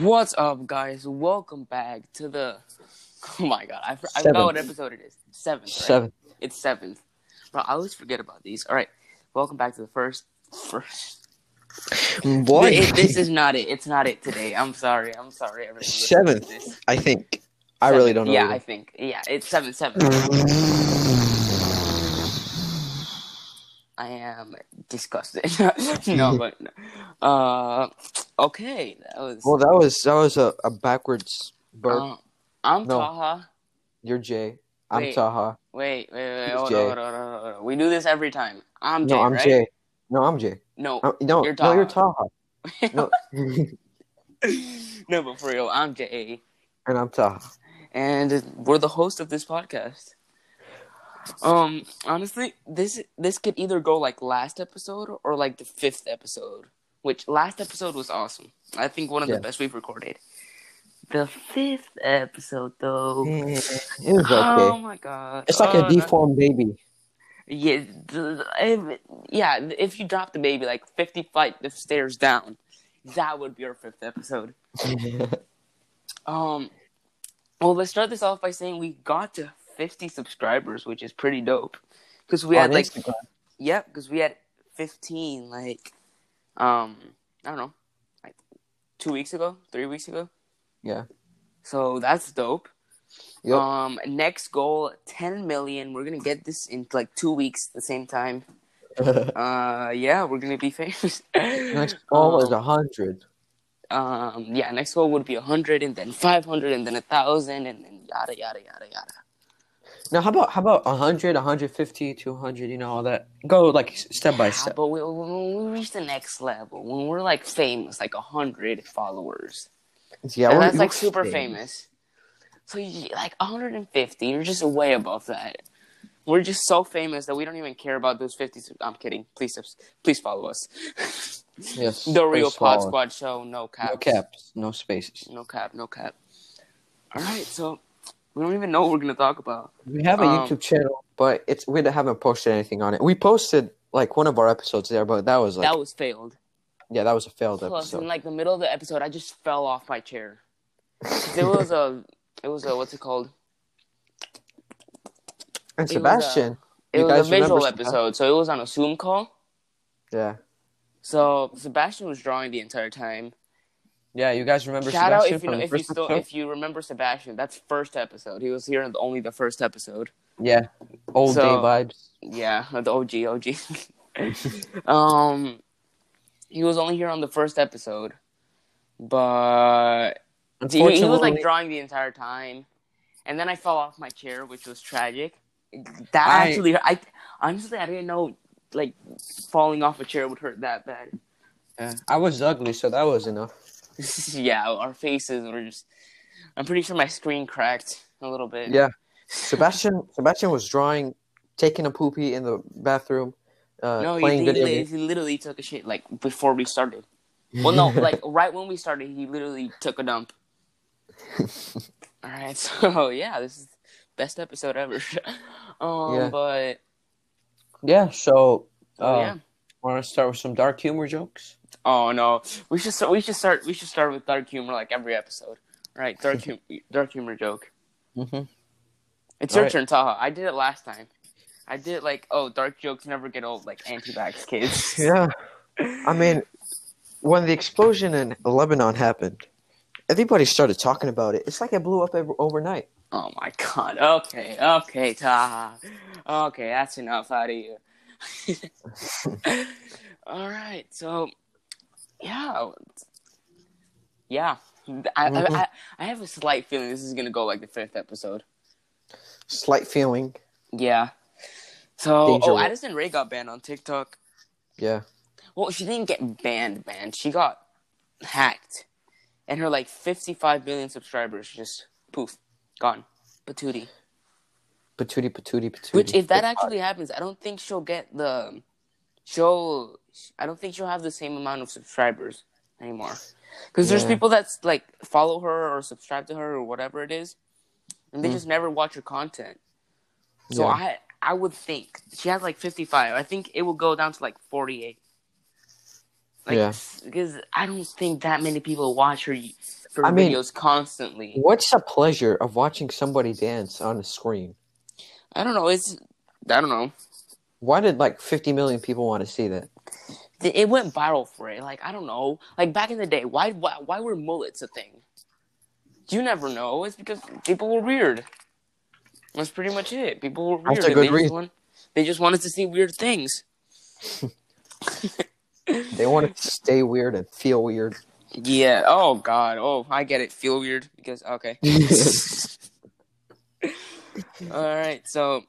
What's up, guys? Welcome back to the. Oh my god, I, I forgot what episode it is. Seventh. Right? Seven. It's seventh. Bro, I always forget about these. All right, welcome back to the first. First. What? It- this is not it. It's not it today. I'm sorry. I'm sorry. seventh. I think. I really don't know. Yeah, either. I think. Yeah, it's seven seven. I am disgusted. no, but uh, okay, that was. well, that was that was a, a backwards burp. uh, I'm no. Taha. You're Jay. I'm wait. Taha. Wait, wait, wait. Hold on, hold on, hold on, hold. We do this every time. I'm Jay, no, I'm right? Jay. No, I'm Jay. No, Uh, no, You're no, you're Taha. Taha. No, no, but for real, I'm Jay, and I'm Taha. and we're the host of this podcast. Um, honestly, this this could either go like last episode or like the fifth episode. Which last episode was awesome. I think one of Yeah. the best we've recorded. The fifth episode, though. It was okay. Oh my god! It's like Oh, a no. deformed baby. Yeah, if, yeah. If you drop the baby like fifty flight of stairs down, that would be our fifth episode. Um, well, let's start this off by saying we got to fifty subscribers, which is pretty dope. Because we had On like, Instagram. yep, because we had fifteen like, um, I don't know, like two weeks ago, three weeks ago. Yeah. So that's dope. Yep. Um, next goal, ten million. We're gonna get this in like two weeks, at the same time. Uh, yeah, we're gonna be famous. Next goal is Um, a hundred. um, yeah, next goal would be a hundred, and then five hundred, and then a thousand, and then yada yada yada yada. Now, how about how about 100, 150, 200, You know all that. Go like step by step. But we, when we reach the next level, when we're like famous, like a hundred followers, Yeah, and we're- that's like super famous. So you, like 150, you're just way above that. We're just so famous that we don't even care about those 50. sub- I'm kidding. Please, please follow us. Yes. the real Pod. Squad show, no caps. No caps, no spaces. No cap, no cap. All right, so we don't even know what we're gonna talk about. We have a Um, YouTube channel, but it's we haven't posted anything on it. We posted like one of our episodes there, but that was like that was failed. yeah, that was a failed Plus, episode. in like the middle of the episode, I just fell off my chair. It was a, it was a what's it called? and was, Sebastian, It You was a guys remember visual Sebastian? episode, so it was on a Zoom call. yeah, So Sebastian was drawing the entire time. Yeah, you guys remember Shout out Sebastian if you from know if you still episode? if you remember Sebastian. That's first episode. He was here in the, only the first episode. yeah, old So- day vibes. Yeah, the OG OG. um, he was only here on the first episode, but he, he was like drawing the entire time, and then I fell off my chair, which was tragic. That I- actually, I honestly I didn't know like falling off a chair would hurt that bad. yeah, I was ugly, so that was enough. yeah, our faces were just. I'm pretty sure my screen cracked a little bit. Yeah, Sebastian, Sebastian was drawing, taking a poopy in the bathroom, uh, No, he, he, he literally took a shit like before we started. Well, no, like right when we started, he literally took a dump. All right, so yeah, this is best episode ever. um, Yeah. but yeah. So, uh, yeah. want to start with some dark humor jokes? Oh no, we should start. We should start. We should start with dark humor like every episode. right? dark humor. dark humor joke. Mm-hmm. It's All your right. turn, Taha. I did it last time. I did it like, oh, dark jokes never get old, like anti-vax kids. Yeah, I mean, when the explosion in Lebanon happened, everybody started talking about it. It's like it blew up ev- overnight. Oh my god. Okay, okay, Taha. Okay, that's enough out of you. All right, so yeah, yeah. I, I, mm-hmm. I, I have a slight feeling this is gonna go like the fifth episode. Slight feeling. Yeah. So, oh, Danger oh, Addison Rae got banned on TikTok. Yeah. Well, she didn't get banned, banned. She got hacked, and her like 55 million subscribers just poof, gone. Patootie. Patootie, patootie, patootie. Which, if that actually happens, I don't think she'll get the. She'll. I don't think she'll have the same amount of subscribers anymore. Because there's people that's like follow her or subscribe to her or whatever it is, and they Mm. just never watch her content. So Yeah. I I would think she has like 55. I think it will go down to like 48. Like, Yeah. because I don't think that many people watch her for I mean- videos constantly. What's the pleasure of watching somebody dance on a screen? I don't know. It's I don't know. Why did like 50 million people want to see that? It went viral for it. Like I don't know. Like back in the day, why why, why were mullets a thing? You never know. It's because people were weird. That's pretty much it. People were weird. That's a good they just reason. want- they just wanted to see weird things. They wanted to stay weird and feel weird. Yeah. Oh God. Oh, I get it. Feel weird because okay. All right. So,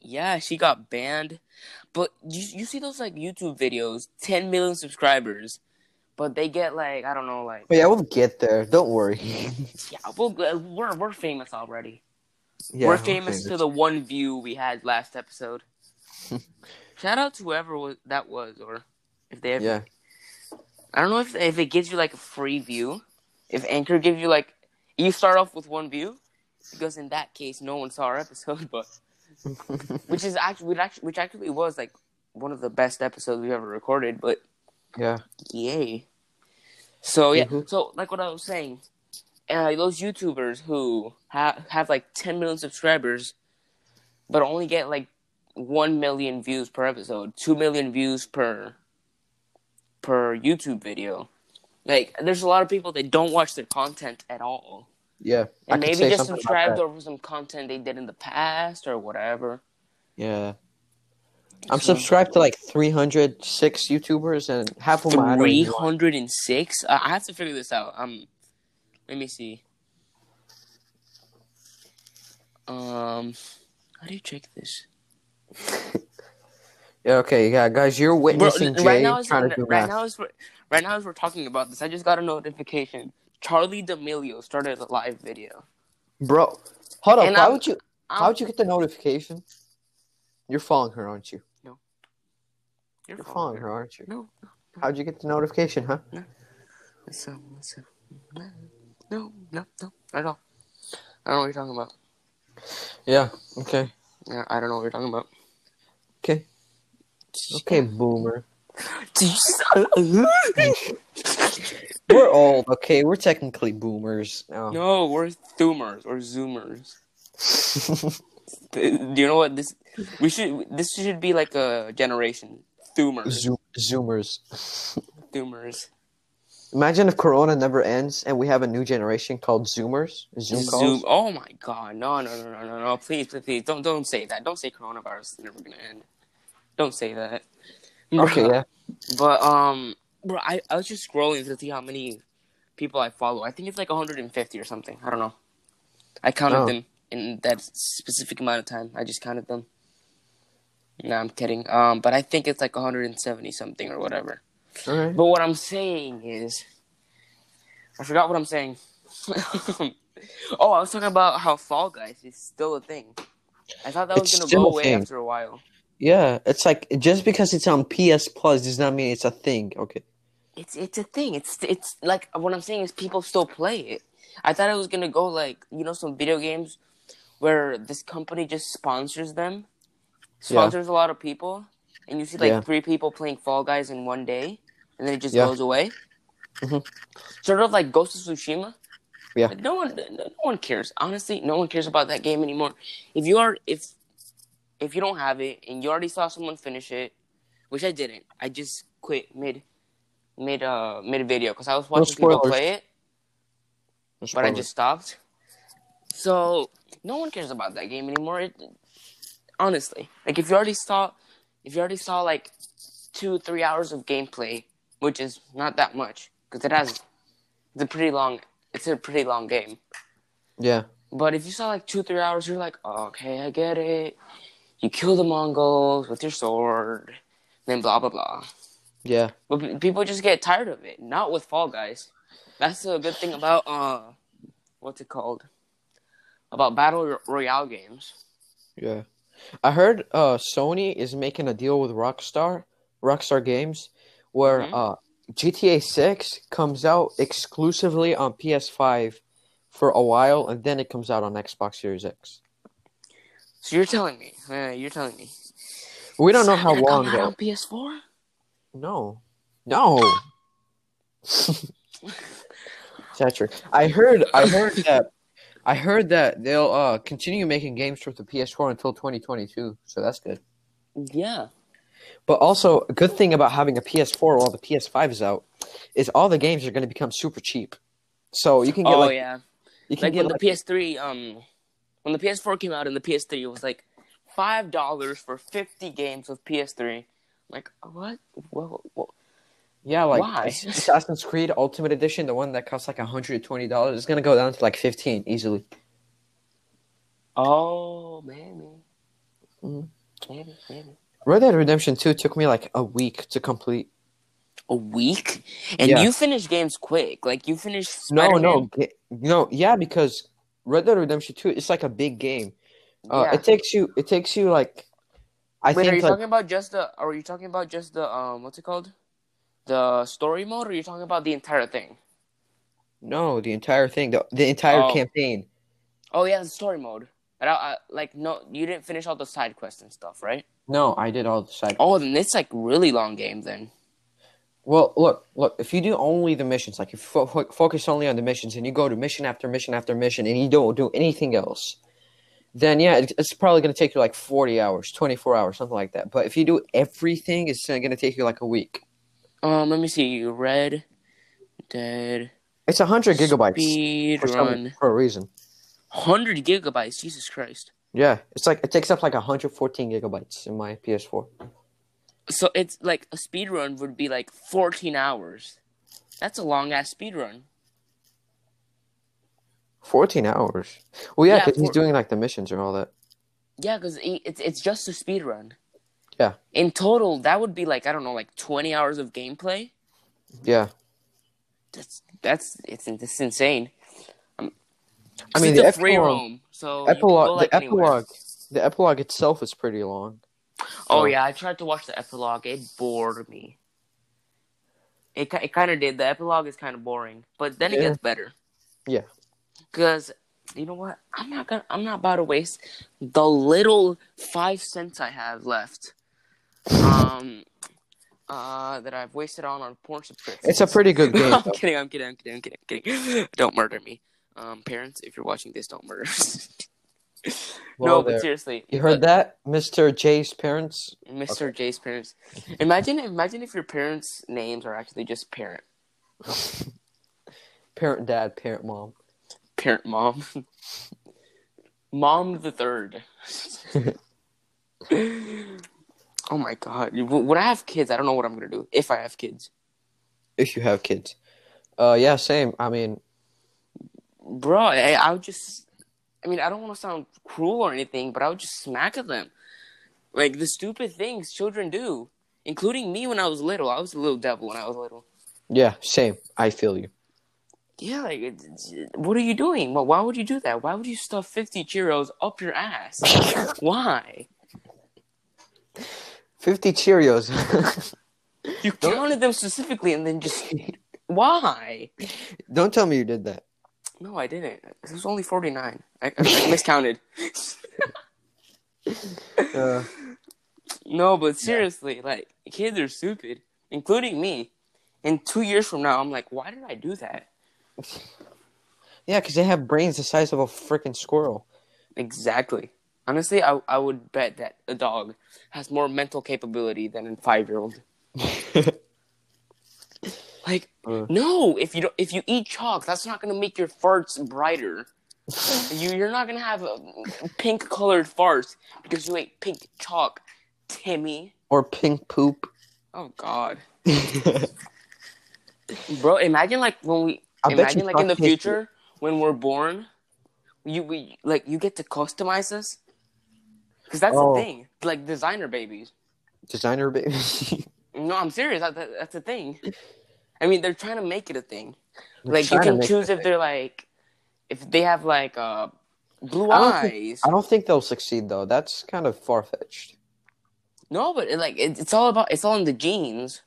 yeah, she got banned, but you you see those like YouTube videos, 10 million subscribers, but they get like I don't know, like But yeah, we'll get there. Don't worry. yeah, we'll, we're we're famous already. Yeah, we're I'm famous to the one view we had last episode. Shout out to whoever was, that was, or if they ever Yeah. I don't know if if it gives you like a free view. If Anchor gives you like you start off with one view, because in that case no one saw our episode, but which is actually which actually which actually was like one of the best episodes we've ever recorded. But yeah. yay! So yeah, Mhm. so like what I was saying, uh, those YouTubers who have have like 10 million subscribers, but only get like one million views per episode, two million views per per YouTube video. Like, there's a lot of people that don't watch their content at all, Yeah. And maybe just subscribed over some content they did in the past or whatever. Yeah. I'm subscribed to like 306 YouTubers and half of them I don't Three even watch. hundred and six. I I have to figure this out. Um, let me see. Um, how do you check this? Yeah, okay, yeah, guys, you're Bro, witnessing Jay right now, trying to do right math. now, we're, right now, as we're talking about this, I just got a notification. Charli D'Amelio started a live video. Bro, hold up. And Why I'm- would you? I'm- How would you get the notification? You're following her, aren't you? You're You're following her, aren't you? No, How'd you get the notification, huh? No. So, um, um, so, no, no, no, at all. I don't know what you're talking about. Yeah. Okay. Yeah, I don't know what you're talking about. Okay. Okay, boomer. We're old. Okay, we're technically boomers. Oh. no, we're Zoomers or Zoomers. Do you know what this? We should. This should be like a generation. Zoomers. Zo- Zoomers. Zoomers. Imagine if Corona never ends and we have a new generation called Zoomers. Zoom calls. Zoom. Oh my god! No, no, no, no, no, no! Please, please, please, don't, don't say that. Don't say coronavirus is never gonna end. Don't say that. Okay, yeah. But um, bro, I, I was just scrolling to see how many people I follow. I think it's like 150 or something. I don't know. I counted Oh. them in that specific amount of time. I just counted them. No, I'm kidding. Um, but I think it's like 170 something or whatever. Right. But what I'm saying is, I forgot what I'm saying. oh, I was talking about how Fall Guys is still a thing. I thought that was gonna go away thing. after a while. Yeah, it's like just because it's on PS Plus does not mean it's a thing. Okay. It's it's a thing. It's it's like what I'm saying is people still play it. I thought it was gonna go like you know some video games where this company just sponsors them, sponsors a lot of people, and you see like Yeah. three people playing Fall Guys in one day, and then it just Yeah. goes away. Mhm. Sort of like Ghost of Tsushima. Yeah. Like, no one, no one cares. Honestly, no one cares about that game anymore. If you are, if if you don't have it and you already saw someone finish it, which I didn't, I just quit mid mid uh mid video because I was watching people play it, No but I just stopped. So no one cares about that game anymore. It, honestly, like if you already saw, if you already saw like two three hours of gameplay, which is not that much because it has it's a pretty long it's a pretty long game. Yeah. But if you saw like two, three hours, you're like, okay, I get it. You kill the Mongols with your sword, then blah blah blah. Yeah. But people just get tired of it. Not with Fall Guys. That's the good thing about uh, what's it called? About battle royale games. Yeah. I heard uh Sony is making a deal with Rockstar, Rockstar Games, where Mhm. uh GTA 6 comes out exclusively on PS5 for a while and then it comes out on Xbox Series X. So you're telling me? Uh, you're telling me? We don't know how long come out on PS4. No. No. That's true. I heard. I heard that. I heard that they'll uh, continue making games for the PS4 until 2022. So that's good. Yeah. But also, a good thing about having a PS4 while the PS5 is out is all the games are going to become super cheap. So you can get Oh like yeah. you can Like get when like, the PS3, um, when the PS4 came out and the PS3, it was like five dollars for fifty games of PS3. Like what? Whoa, whoa. yeah like why? Assassin's Creed Ultimate Edition, the one that costs like 120 dollars, is going to go down to like 15 easily. Oh, maybe. Mhm. Maybe, maybe. Red Dead Redemption 2 took me like a week to complete. A week, and Yeah. you finish games quick. Like you finish. No, Spider-Man. no, ga- no, yeah, because Red Dead Redemption 2 it's like a big game. Uh, Yeah. It takes you. It takes you like. I Wait, are you like, talking about just the? Are you talking about just the? Um, what's it called? The story mode, or are you talking about the entire thing? no the entire thing, the the entire Oh. campaign. Oh yeah, the story mode. But I, I, like no, you didn't finish all the side quests and stuff, right? No, I did all the side. Oh, then it's like really long game then. Well, look, look. If you do only the missions, like you fo- focus only on the missions, and you go to mission after mission after mission, and you don't do anything else, then yeah, it- it's probably going to take you like forty hours, twenty four hours, something like that. But if you do everything, it's going to take you like a week. Um, let me see. Red Dead It's hundred gigabytes speed for, some, run. for a reason. Hundred gigabytes. Jesus Christ. Yeah, it's like it takes up like 114 gigabytes in my PS4. So it's like a speed run would be like fourteen hours. That's a long ass speed run. 14 hours. Well, yeah, Yeah, because he's doing like the missions and all that. Yeah, because it's it's just a speed run. Yeah. In total, that would be like I don't know, like twenty hours of gameplay. Yeah, That's that's it's it's insane. Um, I mean the free epilogue, roam, so epilogue, the anywhere. epilogue, the epilogue itself is pretty long. Oh So- yeah, I tried to watch the epilogue. It bored me. It it kind of did. The epilogue is kind of boring, but then it Yeah. gets better. Yeah. Cause you know what? I'm not gonna. I'm not about to waste the little five cents I have left. Um. Uh, that I've wasted on on porn subscriptions. It's a pretty good game. I'm kidding. I'm kidding. I'm kidding. I'm kidding. I'm kidding. Don't murder me, um, parents. If you're watching this, don't murder. us. Well, no, but seriously, You heard that, Mr. J's parents? Mr. J's parents. Imagine, imagine if your parents' names are actually just parent, Parent dad, parent mom. parent mom, mom the third. oh my god! When I have kids, I don't know what I'm gonna do if I have kids, If you have kids. Uh, yeah, same. I mean, bro. I, I would just. I mean, I don't want to sound cruel or anything, but I would just smack at them, like the stupid things children do, including me when I was little. I was a little devil when I was little. yeah, same. I feel you. Yeah, like, it's- it's- what are you doing? Well, why would you do that? Why would you stuff 50 Cheerios up your ass? why? 50 Cheerios. You counted them specifically and then just. Why? Don't tell me you did that. No, I didn't. It was only 49. I, I miscounted. Uh, no, but seriously, like, kids are stupid, including me. And two years from now, I'm like, why did I do that? yeah, because they have brains the size of a freaking squirrel. Exactly. Honestly, I, I would bet that a dog has more mental capability than a five year old. Like, Uh. no, if you don't, if you eat chalk, that's not gonna make your farts brighter. you you're not gonna have pink colored farts because you ate pink chalk, Timmy. or pink poop. Oh God, bro! Imagine like when we I imagine like in the future when we're born, you we like you get to customize us because that's Oh. the thing. Like designer babies. Designer baby. No, I'm serious. That, that, that's a thing. I mean, they're trying to make it a thing. They're like you can choose if they're like, if they have like uh, blue I don't think- eyes. I don't think they'll succeed though. That's kind of far fetched. No, but it, like it, it's all about it's all in the genes.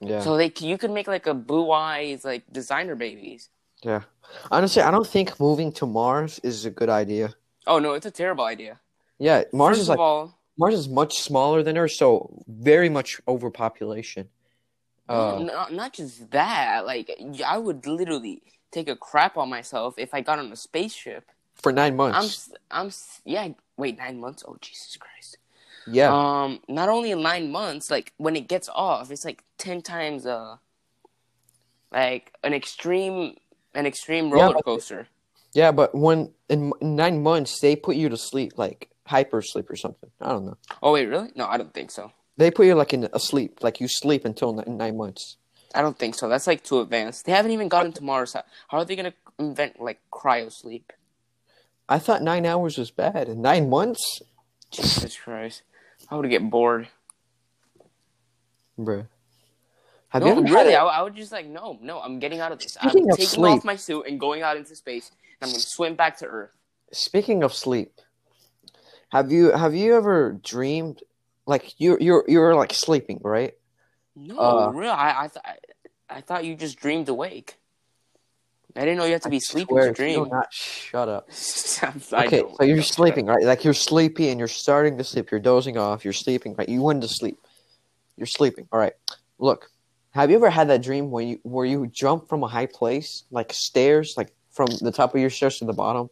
Yeah. So they you can make like a blue eyes like designer babies. yeah. Honestly, I don't think moving to Mars is a good idea. Oh no, it's a terrible idea. Yeah, Mars First is like all, Mars is much smaller than Earth, so very much overpopulation. Uh, not, not just that. Like I would literally take a crap on myself if I got on a spaceship. for nine months. I'm, I'm, yeah. Wait, nine months? Oh, Jesus Christ. yeah, Um, not only in nine months, like when it gets off, it's like ten times uh, like an extreme, an extreme Yeah, roller but- coaster. yeah, but when in in nine months they put you to sleep, like hyper sleep or something. I don't know. Oh wait, really? No, I don't think so. They put you like in a sleep, like you sleep until nine, nine months. I don't think so. That's like too advanced. They haven't even gotten to Mars. How are they gonna invent like cryo sleep? I thought nine hours was bad. Nine months, Jesus Christ, I would get bored. bruh. Have no, you ever really? I, I would just like no, no. I'm getting out of this. Speaking I'm of taking sleep- off my suit and going out into space. And I'm gonna swim back to Earth. Speaking of sleep, have you have you ever dreamed like you you're you're like sleeping, right? No, Uh, real. I I, th- I I thought you just dreamed awake. I didn't know you had to be sleeping to if you do dream. not shut up. Okay, so you're sleeping, right? Like you're sleepy and you're starting to sleep. You're dozing off. You're sleeping, right? You went to sleep. You're sleeping. All right. Look, have you ever had that dream where you where you jump from a high place, like stairs, like from the top of your stairs to the bottom,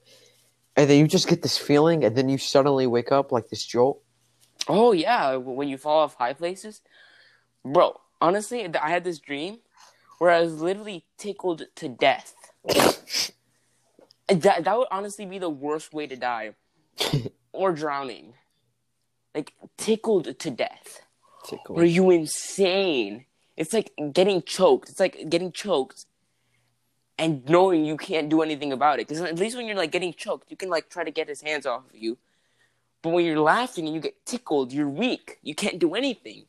and then you just get this feeling, and then you suddenly wake up like this jolt? Oh yeah, when you fall off high places, bro. Honestly, I had this dream where I was literally tickled to death. that that would honestly be the worst way to die, or drowning. Like tickled to death. Tickle. Are you insane? It's like getting choked. It's like getting choked and knowing you can't do anything about it. Because at least when you're like getting choked, you can like try to get his hands off of you. But when you're laughing and you get tickled, you're weak. You can't do anything.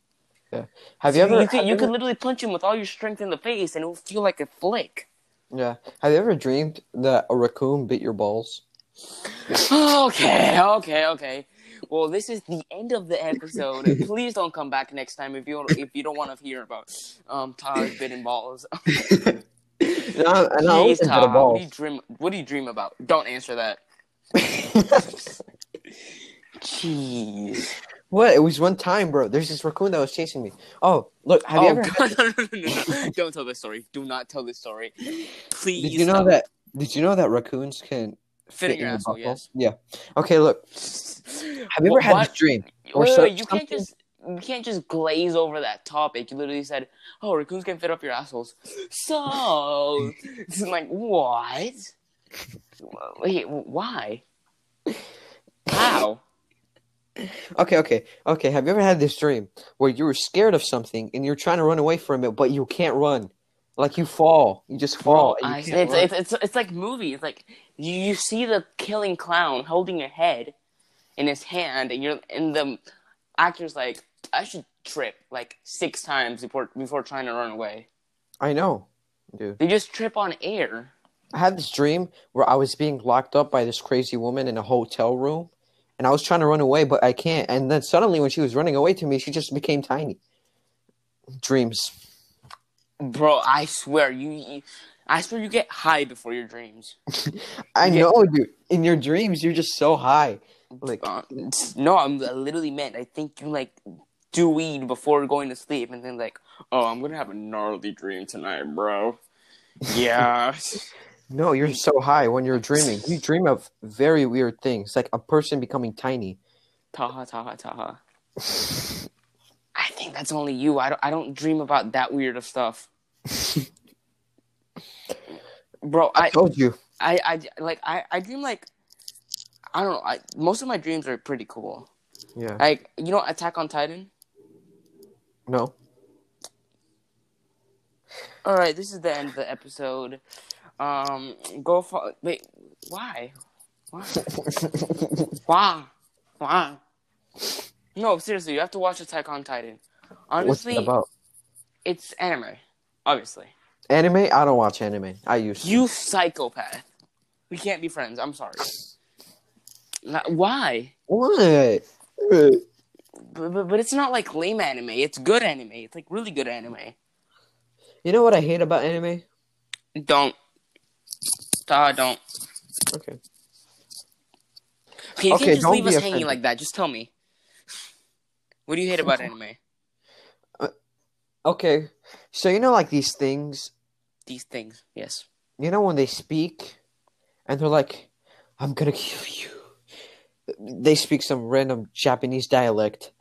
Yeah. Have you ever? You could you could literally punch him with all your strength in the face, and it will feel like a flick. Yeah. Have you ever dreamed that a raccoon bit your balls? okay, okay, okay. Well, this is the end of the episode. Please don't come back next time if you don't, if you don't want to hear about um Tyler's bitten balls. And I Jeez, a what do you dream? What do you dream about? Don't answer that. Jeez. what? It was one time, bro. There's this raccoon that was chasing me. Oh, look. Have oh, you ever? God, no, no, no, no, no. Don't tell this story. Do not tell this story. Please. Did you know that? Did you know that raccoons can Fit in your asshole, yes. Yeah. Okay. Look. Have you ever had this dream? Or Wait, wait, wait, you can't just you can't just glaze over that topic. You literally said, "Oh, raccoons can fit up your assholes." So, it's like what? Wait, why? How? Okay, okay, okay. Have you ever had this dream where you were scared of something and you're trying to run away from it, but you can't run? Like you fall, you just fall. you I, it's, it's it's it's like movies. Like you, you see the killing clown holding a head in his hand, and you're and the actor's like, "I should trip like six times before before trying to run away." I know, dude. They just trip on air. I had this dream where I was being locked up by this crazy woman in a hotel room, and I was trying to run away, but I can't. And then suddenly, when she was running away to me, she just became tiny. Dreams. Bro, I swear you, you I swear you get high before your dreams. I Yeah. know, dude. In your dreams, you're just so high. Like, Uh, no, I'm I literally meant I think you like do weed before going to sleep, and then like, oh, I'm gonna have a gnarly dream tonight, bro. Yeah. no, you're so high when you're dreaming. You dream of very weird things, like a person becoming tiny. taha taha taha. I think that's only you. I don't. I don't dream about that weird of stuff. Bro, I I, told you. I, I, like, I, I dream like, I don't know. I most of my dreams are pretty cool. Yeah. Like, you know, Attack on Titan. No. All right, this is the end of the episode. Um, go for wait. Why? Why? Why? Why? No, seriously, you have to watch Attack on Titan. What's Honestly, it about? it's anime. Obviously, Anime? I don't watch anime. I used to. you psychopath. We can't be friends. I'm sorry. Not- why? What? But, but, but it's not like lame anime. It's good anime. It's like really good anime. You know what I hate about anime? Don't. Taha, don't. Okay. Okay, you Okay, can't just leave us offended. hanging like that. Just tell me. What do you hate about anime? Uh, okay. So you know like these things These things, yes. you know when they speak, and they're like, "I'm gonna kill you." They speak some random Japanese dialect,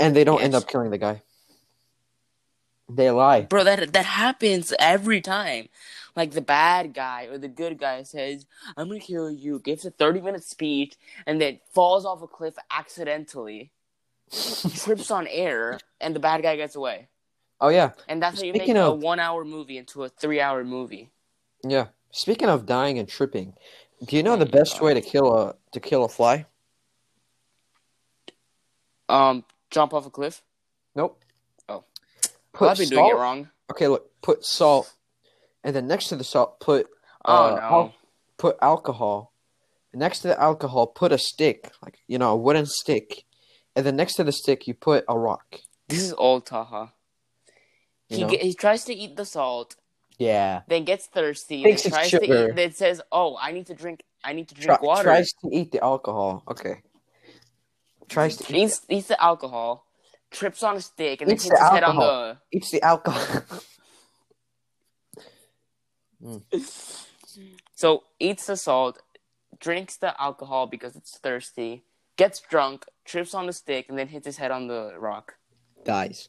and they don't end up killing the guy. They lie. Bro, that that happens every time. Like the bad guy or the good guy says, "I'm gonna kill you," gives a 30 minute speech, and then falls off a cliff accidentally, trips on air, and the bad guy gets away. Oh yeah, And that's how you make Speaking a one hour movie into a three hour movie. yeah. Speaking of dying and tripping, do you know Oh the best God. way to kill a to kill a fly? Um, jump off a cliff. Nope. Oh. Put Well, I've been doing it wrong. Okay, look. Put salt, and then next to the salt, put Oh uh, no. al- put alcohol. And next to the alcohol, put a stick, like you know, a wooden stick, and then next to the stick, you put a rock. This is old Taha. You He ge- he tries to eat the salt, yeah. then gets thirsty, then Takes his tries to sugar. eat. Then says, "Oh, I need to drink. I need to Try, drink water." tries to eat the alcohol. Okay. Tries to eat, eats, eats the alcohol, trips on a stick, and then hits the his head on alcohol. eats the alcohol. the. So eats the salt, drinks the alcohol because it's thirsty, gets drunk, trips on the stick, and then hits his head on the rock. Dies.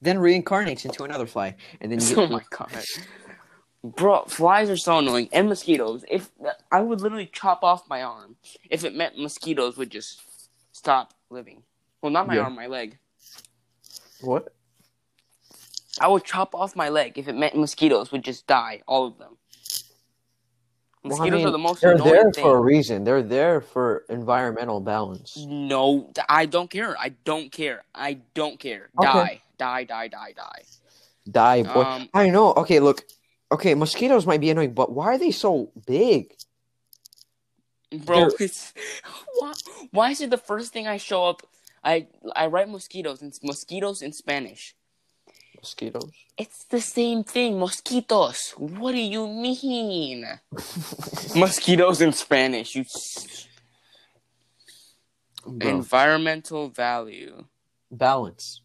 Then reincarnates into another fly, and then you Oh my god. Bro, flies are so annoying, and mosquitoes. If I would literally chop off my arm if it meant mosquitoes would just stop living. Well, not my Yeah. arm, my leg. what? I would chop off my leg if it meant mosquitoes would just die, all of them. Well, I Mosquitoes mean, are the most They're there thing. for a reason. They're there for environmental balance. No, I don't care. I don't care. I don't care. Okay. Die, die, die, die, die. Die, boy. Um, I know. Okay, look. Okay, mosquitoes might be annoying, but why are they so big? Bro, it's why, why is it the first thing I show up? I I write mosquitoes and mosquitoes in Spanish. Mosquitoes. It's the same thing, mosquitos. What do you mean? mosquitoes in Spanish. You Bro, environmental value. balance.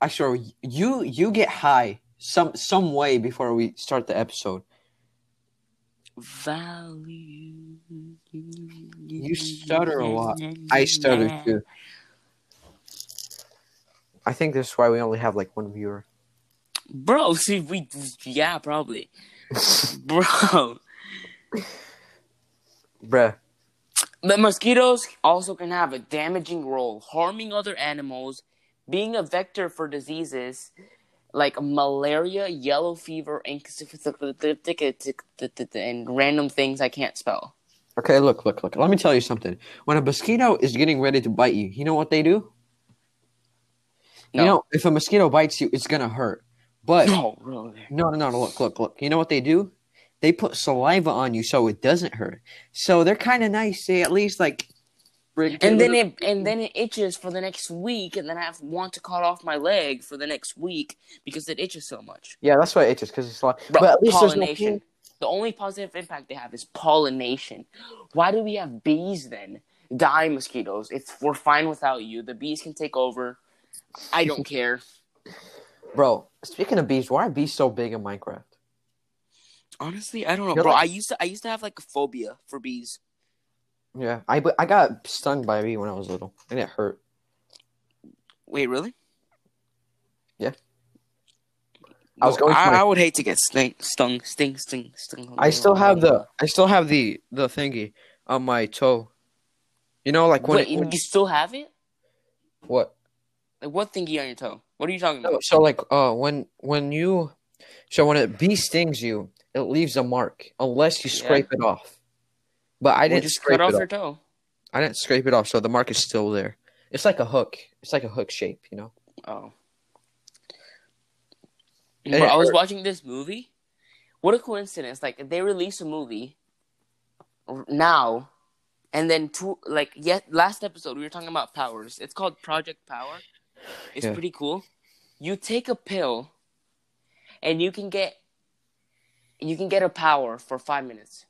Actually, you you get high some some way before we start the episode. Value. You stutter a lot. I stutter too. I think that's why we only have like one viewer. Bro, see, we, yeah, probably. Bro, Bruh. But mosquitoes also can have a damaging role, harming other animals, being a vector for diseases like malaria, yellow fever, and and random things I can't spell. Okay, look, look, look. Let me tell you something. When a mosquito is getting ready to bite you, you know what they do? No. You know, if a mosquito bites you, it's gonna hurt. But No, bro. No, no, no. Look, look, look. You know what they do? They put saliva on you so it doesn't hurt. So they're kind of nice. They at least like. And then it and then it itches for the next week, and then I have want to cut off my leg for the next week because it itches so much. Yeah, that's why it itches because it's like. Bro, but at least there's no the only positive impact they have is pollination. Why do we have bees then? Die mosquitoes. It's we're fine without you. The bees can take over. I don't care. Bro, speaking of bees, why are bees so big in Minecraft? Honestly, I don't know, You're bro. like- I used to I used to have like a phobia for bees. Yeah, I I got stung by a bee when I was little, and it hurt. Wait, really? Yeah. I was going I, my- I would hate to get sting, stung, sting, sting, stung. I still have the I still have the the thingy on my toe. You know, like when, Wait, it, when you still have it? what? Like what thingy on your toe? What are you talking about? No, so like uh when when you so when a bee stings you, it leaves a mark unless you Yeah. scrape it off. But I Well, didn't just scrape cut it off off. your toe. I didn't scrape it off, so the mark is still there. It's like a hook. It's like a hook shape, you know. Oh. Bro, I was hurt. watching this movie. What a coincidence! Like they release a movie now, and then two like yet last episode we were talking about powers. It's called Project Power. It's Yeah. pretty cool. You take a pill, and you can get you can get a power for five minutes.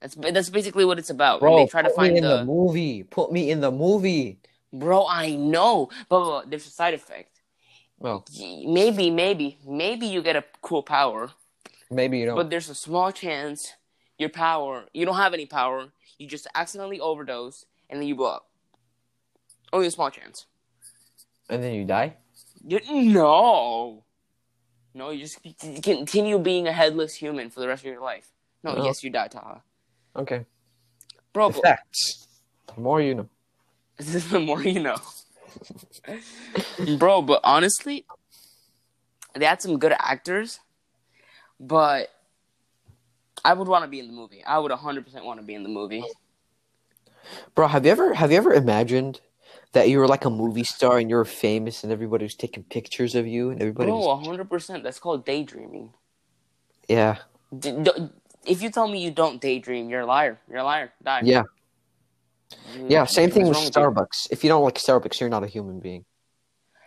That's that's basically what it's about. Bro, they try to find in the, the movie. Put me in the movie. bro. I know, but, but, but there's a side effect. Oh. Well, maybe, maybe, maybe you get a cool power Maybe you don't. but there's a small chance your power you don't have any power. You just accidentally overdose and then you blow up. Only a small chance. And then you die. You, no, no, you just continue being a headless human for the rest of your life. No, Oh. yes, you die, Taha. Okay. Bro, The facts. The more you know. the more you know. Bro, but honestly, they had some good actors, but I would want to be in the movie. I would 100% want to be in the movie. Bro, have you ever have you ever imagined that you were like a movie star and you were famous and everybody was taking pictures of you and everybody Bro, 100%. That's called daydreaming. Yeah. D- d- if you tell me you don't daydream, you're a liar. You're a liar. Die. Yeah. You- Yeah, same thing with wrong with? Starbucks. If you don't like Starbucks, you're not a human being.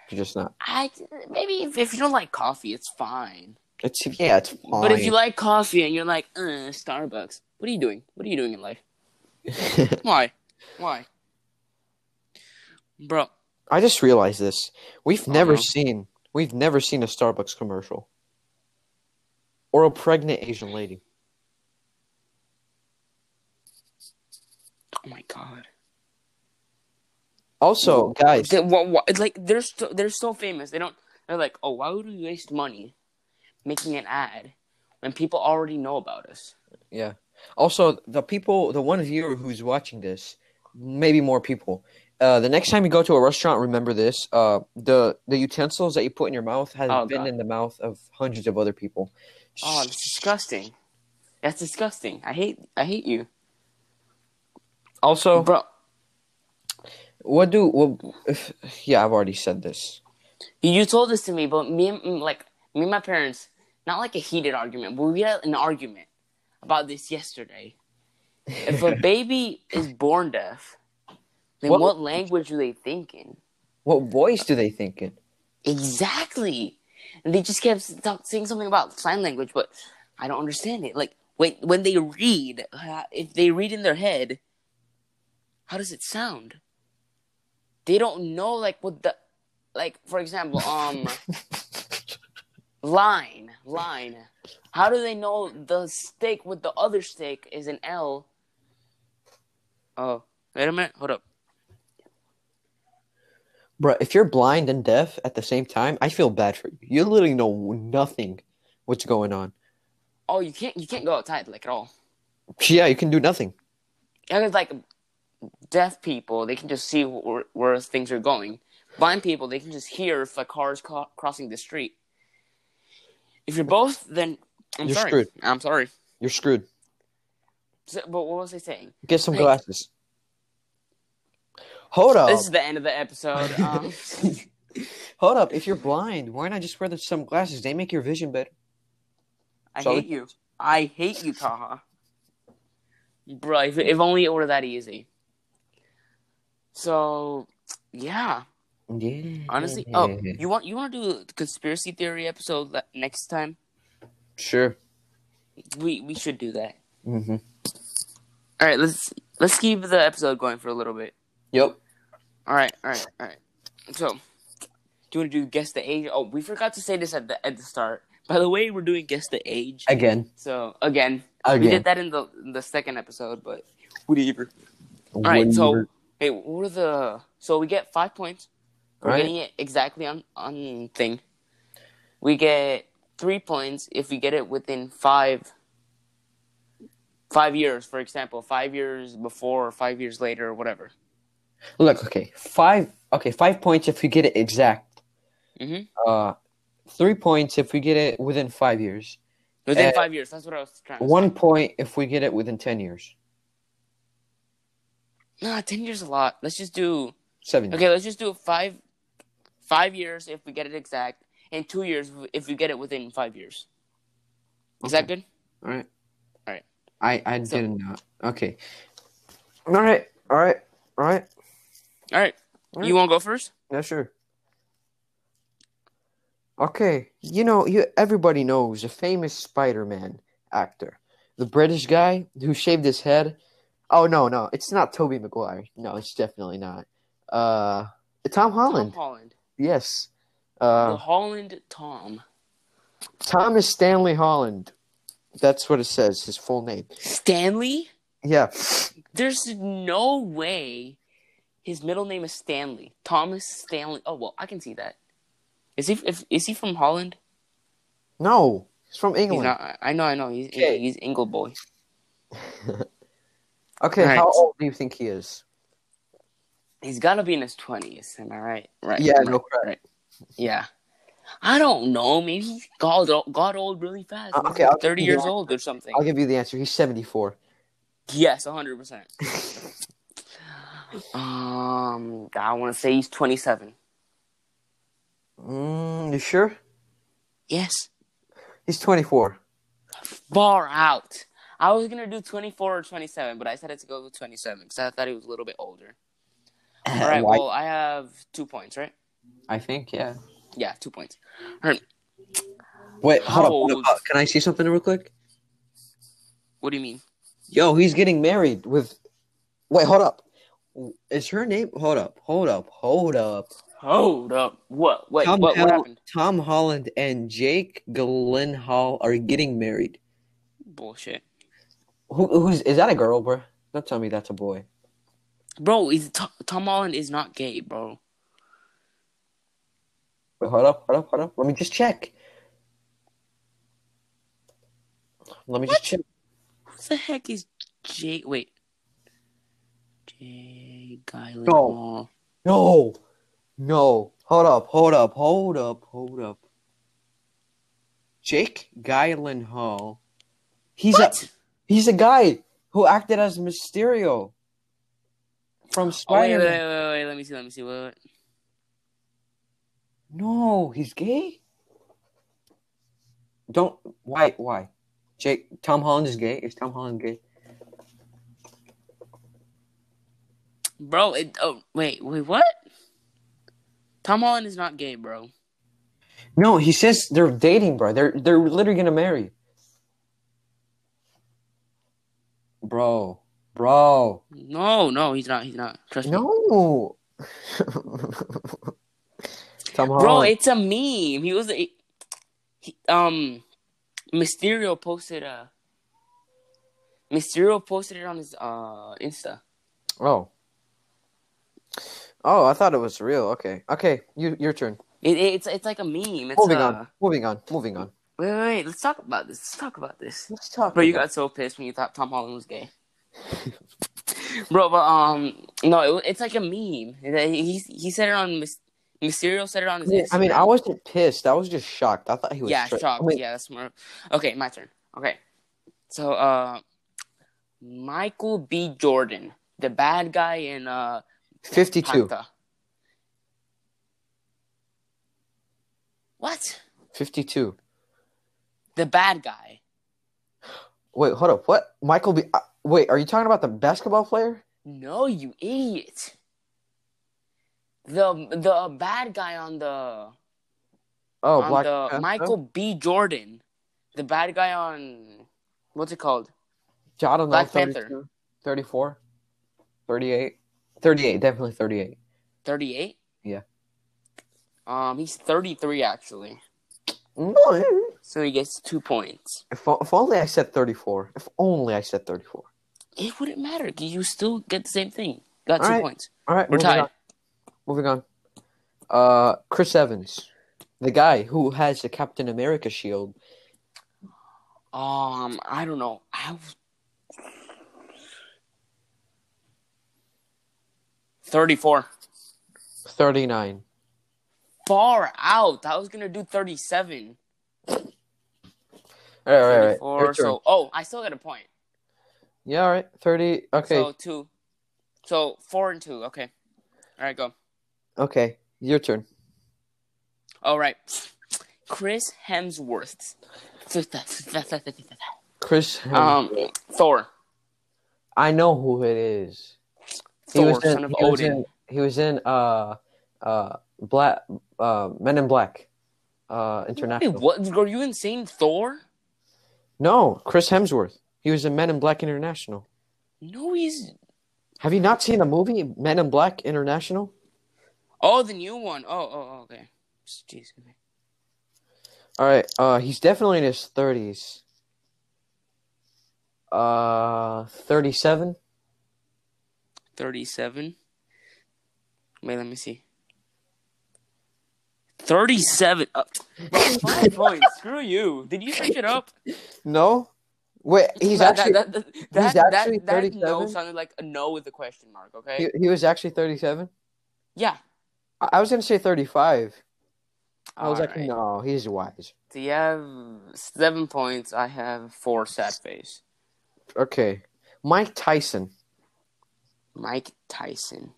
You're just not. I maybe if, if you don't like coffee, it's fine. It's yeah, it's fine. But if you like coffee and you're like, uh, Starbucks, what are you doing? What are you doing in life? Why? Why? Bro, I just realized this. We've never Uh-huh. seen we've never seen a Starbucks commercial. Or a pregnant Asian lady. oh my god. Also, guys, They, like they're so, they're so famous. They don't. They're like, oh, why would we waste money making an ad when people already know about us? yeah. Also, the people, the one viewer who's watching this, maybe more people. Uh, the next time you go to a restaurant, remember this: uh, the the utensils that you put in your mouth has Oh, been God. in the mouth of hundreds of other people. Oh, that's disgusting. That's disgusting. I hate. I hate you, Also, bro. what do what? If, yeah, I've already said this. You, you told this to me, but me and mm, like me and my parents, not like a heated argument, but we had an argument about this yesterday. If a baby is born deaf, then What- what, language do they think in? What voice do they think in? Exactly. And they just kept talk, saying something about sign language, but I don't understand it. Like when when they read, uh, if they read in their head, how does it sound? They don't know like what the like for example, um line, line. How do they know the stick with the other stick is an L? Oh, wait a minute, hold up. Bro, if you're blind and deaf at the same time, I feel bad for you. You literally know nothing what's going on. Oh, you can't you can't go outside like at all. Yeah, you can do nothing. Yeah, 'cause, like deaf people, they can just see where, where things are going. Blind people, they can just hear if a car is ca- crossing the street. If you're both, then I'm You're sorry. screwed. I'm sorry. You're screwed. So, but what was I saying? Get some glasses. Hold up. This is the end of the episode. Um, Hold up. If you're blind, why not just wear the, some glasses? They make your vision better. I Sorry? hate you. I hate you, Taha. Bro, if, if only it were that easy. So, yeah. Yeah. Honestly, oh, you want you want to do a conspiracy theory episode next time? Sure. We we should do that. Mm-hmm. All right, let's let's keep the episode going for a little bit. Yep. All right, all right, all right. So, do you want to do guess the age? Oh, we forgot to say this at the at the start. By the way, we're doing guess the age. Again. So again, we did that in the in the second episode, but whatever. All right, so hey, what are the? So we get five points. We're Right. getting it exactly on on thing. We get three points if we get it within five five years. For example, five years before or five years later or whatever. Look, okay, five. Okay, five points if we get it exact. Mhm. Uh, three points if we get it within five years. Within Uh, five years. That's what I was trying to One point if we get it within ten years. Nah, ten years a lot. Let's just do Seven. okay. Let's just do five five years if we get it exact, and two years if we get it within five years. Is that good? All right. All right. I I So- didn't know. Okay. All right. All right. All right. All right. All right. You want to go first? Yeah, sure. Okay, you know, you everybody knows a famous Spider-Man actor, the British guy who shaved his head. Oh no, no, it's not Tobey Maguire. No, it's definitely not. Uh, Tom Holland. Tom Holland. Yes. the Uh, Holland Tom. Thomas Stanley Holland. That's what it says. His full name. Stanley? Yeah. There's no way his middle name is Stanley. Thomas Stanley. Oh well, I can see that. Is he if, is he from Holland? No, he's from He's England. not. I know. I know. He's Okay. he's Engle boy. okay, Alright. how old do you think he is? He's got to be in his twenties. Am I right? Right. Yeah, right, no. Right. Yeah. I don't know. Maybe he got old, got old really fast. Uh, okay, he's thirty years old or something. I'll give you the answer. He's 74. Yes, hundred percent. Um, I want to say he's twenty-seven. Mm, you sure? Yes. He's 24. Far out. I was gonna do twenty-four or twenty-seven, but I decided to go with twenty-seven because I thought he was a little bit older. All right. Well, I have two points, right? I think, yeah. Yeah, two points. All right. Wait, How hold up, up. Uh, Can I see something real quick? What do you mean? Yo, he's getting married with. Wait, hold up. Is her name? Hold up, hold up, hold up. Hold up. What? Wait. Tom, what? What happened? Tom Holland and Jake Gyllenhaal are getting married. Bullshit, Who, who's is that a girl, bro? Don't tell me that's a boy. bro. Is Tom, Tom Holland is not gay, bro. Wait, hold up, hold up, hold up. Let me just check. Let me just check. Who the heck is Jake? Wait. Jake Gyllenhaal. No. No, no. Hold up, hold up, hold up, hold up. Jake Gyllenhaal. He's What? a he's a guy who acted as Mysterio from Oh, wait, Spider wait, wait, wait, wait. Let me see. Let me see. Wait. No, he's gay. Don't why why? Jake Tom Holland is gay. Is Tom Holland gay? Bro, it. Oh, wait, wait. What? Tom Holland is not gay, bro. No, he says they're dating, bro. They're they're literally gonna marry. Bro, bro, No, no, he's not. He's not. Trust me. no. Tom Bro, it's a meme. He was a. He, um, Mysterio posted a. Mysterio posted it on his uh Insta. oh, oh, I thought it was real. Okay, okay, you your turn. It, it's it's like a meme. It's Moving uh, on, moving on, moving on. Wait, wait, wait. Let's talk about this. Let's talk about this. Let's talk. Bro, you got so pissed when you thought Tom Holland was gay. Bro, but um, no, it, it's like a meme. He he said it on Mysterio said it on his. Yeah, I mean, I wasn't pissed. I was just shocked. I thought he was. yeah, straight. shocked. I mean, yeah, that's more. Okay, my turn. Okay, so uh, Michael B. Jordan, the bad guy in uh, Fifty-two. What? Fifty-two. The bad guy? Wait, hold up. What? Michael B. Uh, wait, are you talking about the basketball player? No, you idiot. The the bad guy on the Oh, on Black the Panther? Michael B. Jordan, the bad guy on what's it called? I don't know. Black 32, Panther. 34, 38. 38, definitely 38. Thirty eight. Yeah. Um, he's thirty three actually, No, so he gets two points. If, if only I said 34. If only I said 34. It wouldn't matter. You still get the same thing. Got two All right. points. All right, We're tied. on. Moving on. Uh, Chris Evans, the guy who has the Captain America shield. Um, I don't know. I. 34. 39. Far out. I was gonna do 37. All right, all right, all right. 34, Your turn. so oh, I still got a point. Yeah, all right. 30. Okay. So two. So four and two. Okay. All right, go. Okay. Your turn. All right. Chris Hemsworth. Chris. Hemsworth. Um, Thor. I know who it is. He Thor, was in, son of he was Odin. in, he was in uh uh black uh Men in Black uh Wait, International. what? Are you insane? Thor? No, Chris Hemsworth. He was in Men in Black International. No, he's. Have you not seen the movie Men in Black International? Oh, the new one. Oh, oh, oh, okay. Jeez. okay. All right. Uh, he's definitely in his thirties. Uh, thirty-seven. 37. Wait, let me see. 37. Uh, bro, five points. Screw you. Did you search it up? No. Wait, he's that, actually that, that, that, he's actually that, that no sounded like a no with a question mark, okay? he, he was actually thirty-seven. yeah. I, I was gonna say thirty-five. I was like, Alright. no, he's wise. So you have seven points. I have four sad face. Okay, Mike Tyson. Mike Tyson.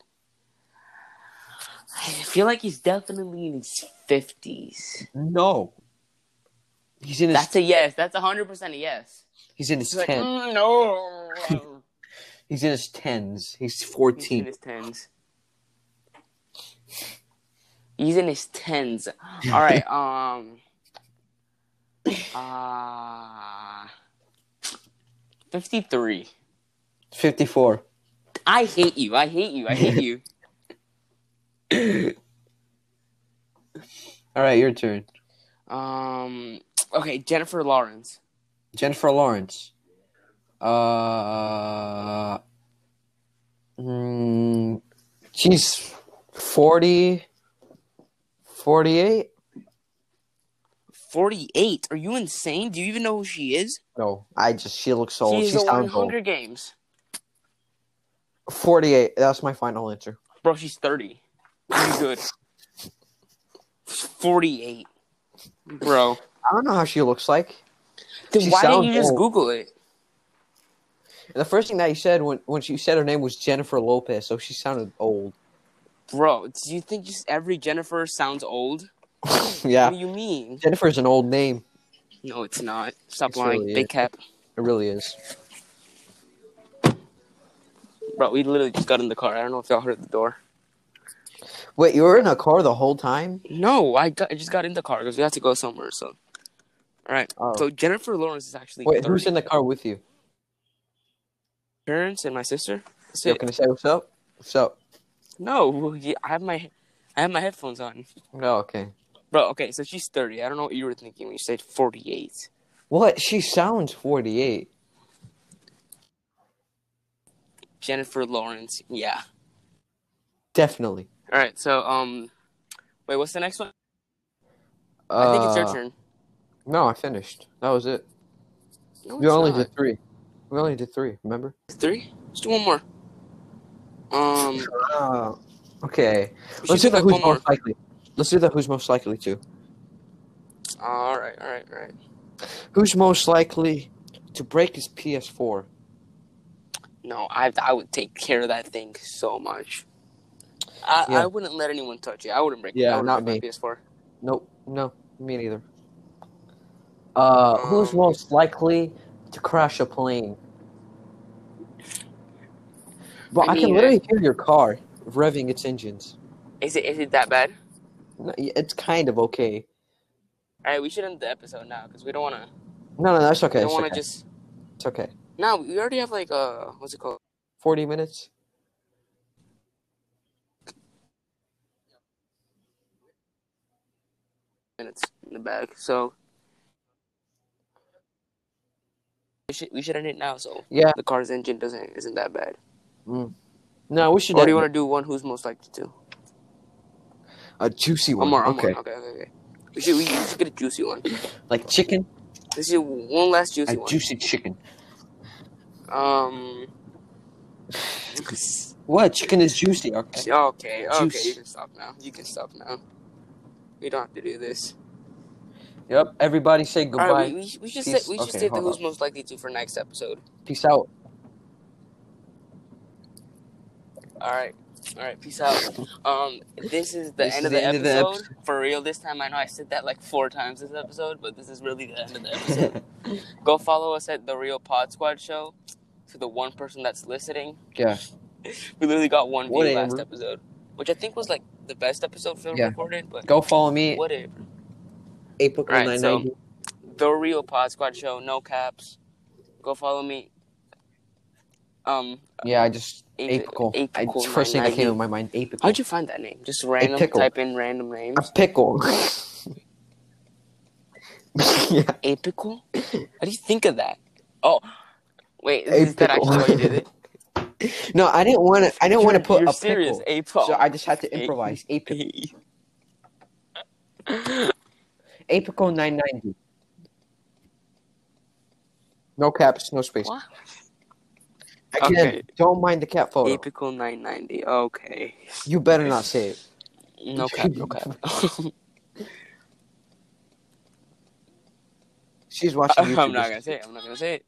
I feel like he's definitely in his 50s. No. He's in his That's a yes. That's 100% a yes. he's in his He's like, ten. "Mm, no. He's in his tens. He's He's in fourteen. his tens. He's in his tens. All right. Um. Uh. Fifty-three. Fifty-four. I hate you. I hate you. I hate you. All right, your turn. Um. Okay, Jennifer Lawrence. Jennifer Lawrence. Uh, mm, she's 40, 48? Forty-eight. Are you insane? Do you even know who she is? No, I just, she looks old. She's She the one sounds old. Hunger Games. 48. That's my final answer. Bro, she's thirty. Pretty good. Forty-eight. Bro. I don't know how she looks like. Then She why didn't you just old. Google it? The first thing that you said when, when she said her name was Jennifer Lopez, so she sounded old. Bro, do you think just every Jennifer sounds old? yeah. What do you mean? Jennifer's an old name. No, it's not. Stop It's lying. really Big is. cap. It really is. Bro, we literally just got in the car. I don't know if y'all heard the door. Wait, you were in a car the whole time? No, I got I just got in the car because we had to go somewhere. So, all right. Oh. So Jennifer Lawrence is actually Wait, 30. who's in the car with you? parents and my sister. That's Yo, it. can I say what's up? What's up? No, I have my I have my headphones on. No, okay. Bro, okay, so she's 30. I don't know what you were thinking when you said 48. What? She sounds 48. Jennifer Lawrence. Yeah. Definitely. All right. So, um, wait, what's the next one? I think it's your Uh, turn. No, I finished. That was it. No, We only not. did three. We only did three, remember? three. Let's do one more. Um, Uh, okay. Let's do the who's more. most likely. Let's do the who's most likely to. All right, all right, all right. Who's most likely to break his PS4? No, I I would take care of that thing so much. I, Yeah. I wouldn't let anyone touch it. I wouldn't break. Yeah, wouldn't break me. My PS4. Nope. No, me neither. Uh, who's Um, most likely to crash a plane? Bro, I I, can literally hear your car revving its engines. Is it is it that bad? No, It's kind of okay. All right, we should end the episode now because we don't want to. No, no, that's okay. we don't want okay. to just. It's okay. No, we already have like uh, what's it called? 40 minutes? Minutes in the bag. So we should we should end it now. So Yeah. the car's engine doesn't isn't that bad. No, we should Or do you want to do one who's most likely to? a juicy One one. more. one okay. more. Okay. Okay. Okay. We should we should get a juicy one. Like chicken? Let's do one last juicy A one. juicy chicken. Um. What? Chicken is juicy. Okay. Okay, okay, Juice. you can stop now. You can stop now. We don't have to do this. Yep. Everybody say goodbye. All right, we, we, we should say we should Okay, say the who's on. most likely to for next episode. Peace out. All right, all right, peace out. Um, this is the This end is of the the end of the episode for real. This time I know I said that like four times this episode, but this is really the end of the episode. Go follow us at the Real Pod Squad Show. To the one person that's listening, yeah. we literally got one view Whatever. last episode, which I think was like the best episode film Yeah. recorded. But Go follow me. whatever. April Right, so- the real Pod Squad show, no caps. Go follow me. Um, Yeah, I just Ape- apical. I, Apical first thing that came 990. to my mind, apical. how'd you find that name? Just random. pickle. Type in random names. A pickle. yeah. Apical. How do you think of that? Oh, Wait, is that actually why you did it? No, I didn't want to. I didn't want to put you're a serious, pickle, Apo. so I just had to improvise. Apical, Apical nine ninety. No caps, no space. What? Again, Okay. don't mind the cat photo. Apical 990. Okay. You better not say it. No cap, no cap. She's watching YouTube. I'm not gonna say it. I'm not gonna say it.